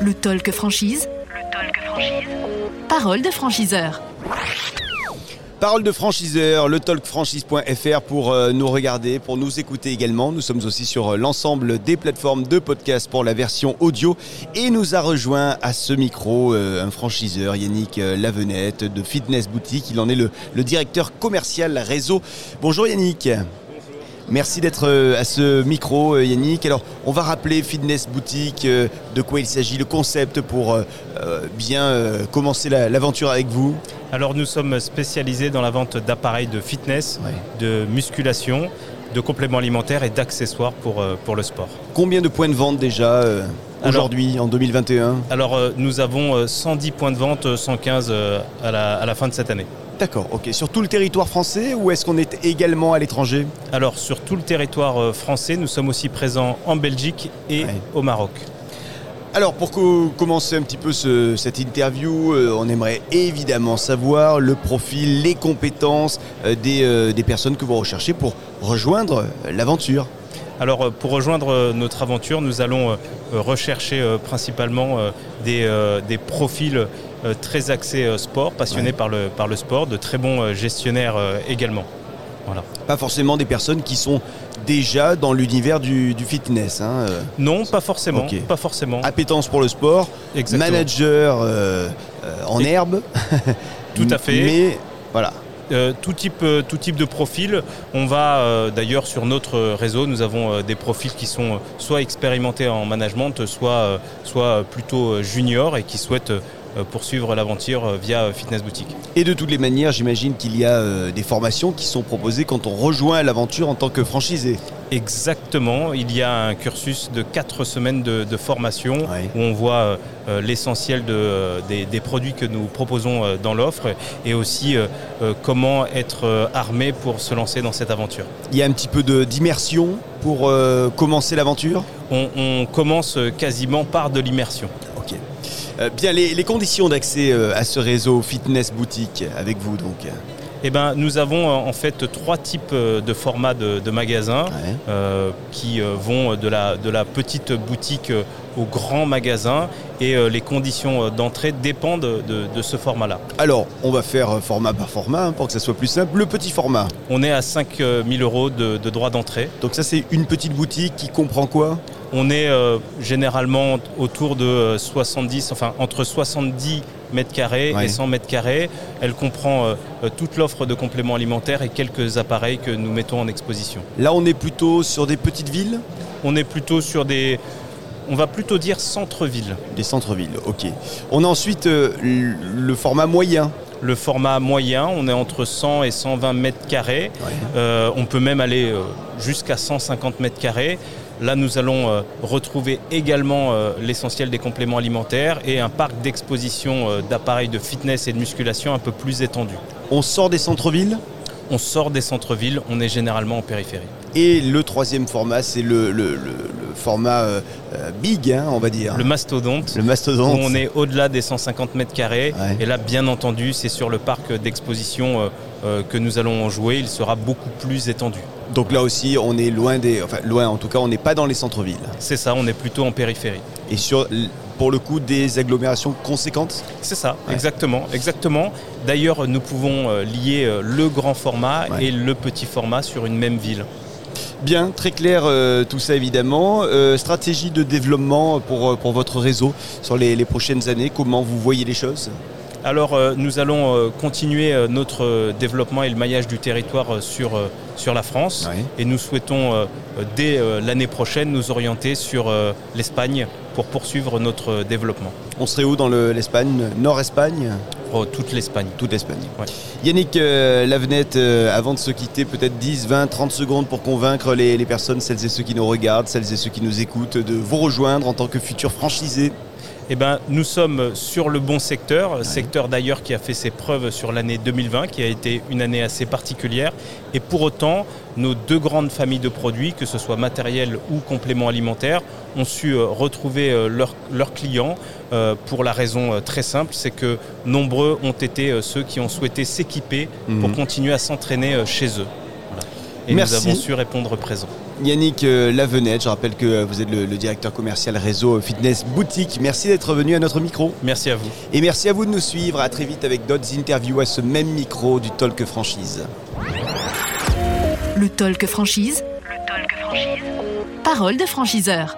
Le talk franchise. Le talk franchise. Parole de franchiseur. Parole de franchiseur, le talkfranchise.fr pour euh, nous regarder, pour nous écouter également. Nous sommes aussi sur euh, l'ensemble des plateformes de podcast pour la version audio. Et nous a rejoint à ce micro euh, un franchiseur, Yannick Lavenette de Fitness Boutique. Il en est le, le directeur commercial réseau. Bonjour Yannick. Merci d'être à ce micro, Yannick. Alors, on va rappeler Fitness Boutique, de quoi il s'agit, le concept pour bien commencer l'aventure avec vous. Alors, nous sommes spécialisés dans la vente d'appareils de fitness, de musculation, de compléments alimentaires et d'accessoires pour, pour le sport. Combien de points de vente déjà aujourd'hui, en 2021 Alors, nous avons 110 points de vente, 115 à la, à la fin de cette année. D'accord, ok. Sur tout le territoire français ou est-ce qu'on est également à l'étranger Alors sur tout le territoire français, nous sommes aussi présents en Belgique et ouais. au Maroc. Alors pour commencer un petit peu ce, cette interview, euh, on aimerait évidemment savoir le profil, les compétences euh, des, euh, des, personnes que vous recherchez pour rejoindre l'aventure. Alors pour rejoindre notre aventure, nous allons rechercher principalement des, des profils très axés sport, passionnés ouais. par, le, par le sport, de très bons gestionnaires également. Voilà. Pas forcément des personnes qui sont déjà dans l'univers du, du, fitness. Hein. Non, pas forcément. Okay. Pas forcément. Appétence pour le sport, Exactement. manager euh, euh, en Et herbe. Tout à fait. Mais voilà. Euh, tout, type, euh, tout type de profil. On va euh, d'ailleurs sur notre réseau, nous avons des profils qui sont soit expérimentés en management, soit plutôt juniors et qui souhaitent poursuivre l'aventure via Fitness Boutique. Et de toutes les manières, j'imagine qu'il y a des formations qui sont proposées quand on rejoint l'aventure en tant que franchisé. Exactement, il y a un cursus de 4 semaines de, de formation oui. où on voit euh, l'essentiel de, euh, des, des, produits que nous proposons euh, dans l'offre et aussi comment être armé pour se lancer dans cette aventure. Il y a un petit peu d'immersion pour commencer l'aventure? On, on commence quasiment par de l'immersion. Ok. Bien, les, les conditions d'accès à ce réseau fitness boutique avec vous donc eh ben, nous avons en fait trois types de formats de, de magasins ouais. euh, qui vont de la, de la petite boutique au grand magasin et euh, les conditions d'entrée dépendent de, de ce format-là. Alors, on va faire format par format hein, pour que ça soit plus simple. Le petit format On est à 5 000 euros de, de droit d'entrée. Donc ça, c'est une petite boutique qui comprend quoi? On est euh, généralement autour de 70, enfin entre 70 mètres carrés ouais. et 100 mètres carrés. Elle comprend euh, toute l'offre de compléments alimentaires et quelques appareils que nous mettons en exposition. Là, on est plutôt sur des petites villes? On est plutôt sur des, on va plutôt dire centre-ville. Des centres-villes, ok. On a ensuite euh, le format moyen. Le format moyen, on est entre 100 et 120 mètres carrés. Ouais. Euh, on peut même aller euh, jusqu'à 150 mètres carrés. Là, nous allons euh, retrouver également euh, l'essentiel des compléments alimentaires et un parc d'exposition euh, d'appareils de fitness et de musculation un peu plus étendu. On sort des centres-villes? On sort des centres-villes, on est généralement en périphérie. Et le troisième format, c'est le, le, le, le, format euh, big, hein, on va dire. Le mastodonte. Le mastodonte. Où on est au-delà des 150 mètres carrés. Ouais. Et là, bien entendu, c'est sur le parc d'exposition euh, euh, que nous allons jouer. Il sera beaucoup plus étendu. Donc là aussi, on est loin des, enfin loin. En tout cas, on n'est pas dans les centres-villes. C'est ça. On est plutôt en périphérie. Et sur pour le coup des agglomérations conséquentes? C'est ça, ouais. exactement. exactement. D'ailleurs, nous pouvons lier le grand format ouais. et le petit format sur une même ville. Bien, très clair euh, tout ça évidemment. Euh, stratégie de développement pour, pour votre réseau sur les, les, prochaines années, comment vous voyez les choses? Alors euh, nous allons euh, continuer euh, notre développement et le maillage du territoire sur, sur la France. Et nous souhaitons dès l'année prochaine nous orienter sur l'Espagne pour poursuivre notre développement. On serait où dans l'Espagne? Le, Nord-Espagne? Oh, Toute l'Espagne. Toute l'Espagne. Ouais. Yannick euh, Lavenette, euh, avant de se quitter, peut-être 10, 20, 30 secondes pour convaincre les, les, personnes, celles et ceux qui nous regardent, celles et ceux qui nous écoutent, de vous rejoindre en tant que futur franchisé eh ben, nous sommes sur le bon secteur, ouais. secteur d'ailleurs qui a fait ses preuves sur l'année 2020, qui a été une année assez particulière. Et pour autant, nos deux grandes familles de produits, que ce soit matériel ou compléments alimentaires, ont su euh, retrouver euh, leurs leur clients euh, pour la raison très simple, c'est que nombreux ont été ceux qui ont souhaité s'équiper mmh. pour continuer à s'entraîner chez eux. Et Merci. nous avons su répondre présent. Yannick euh, Lavenette, je rappelle que vous êtes le, le directeur commercial réseau Fitness Boutique. Merci d'être venu à notre micro. Merci à vous. Et merci à vous de nous suivre. À très vite avec d'autres interviews à ce même micro du Talk Franchise. Le Talk Franchise. Le Talk Franchise. Parole de franchiseur.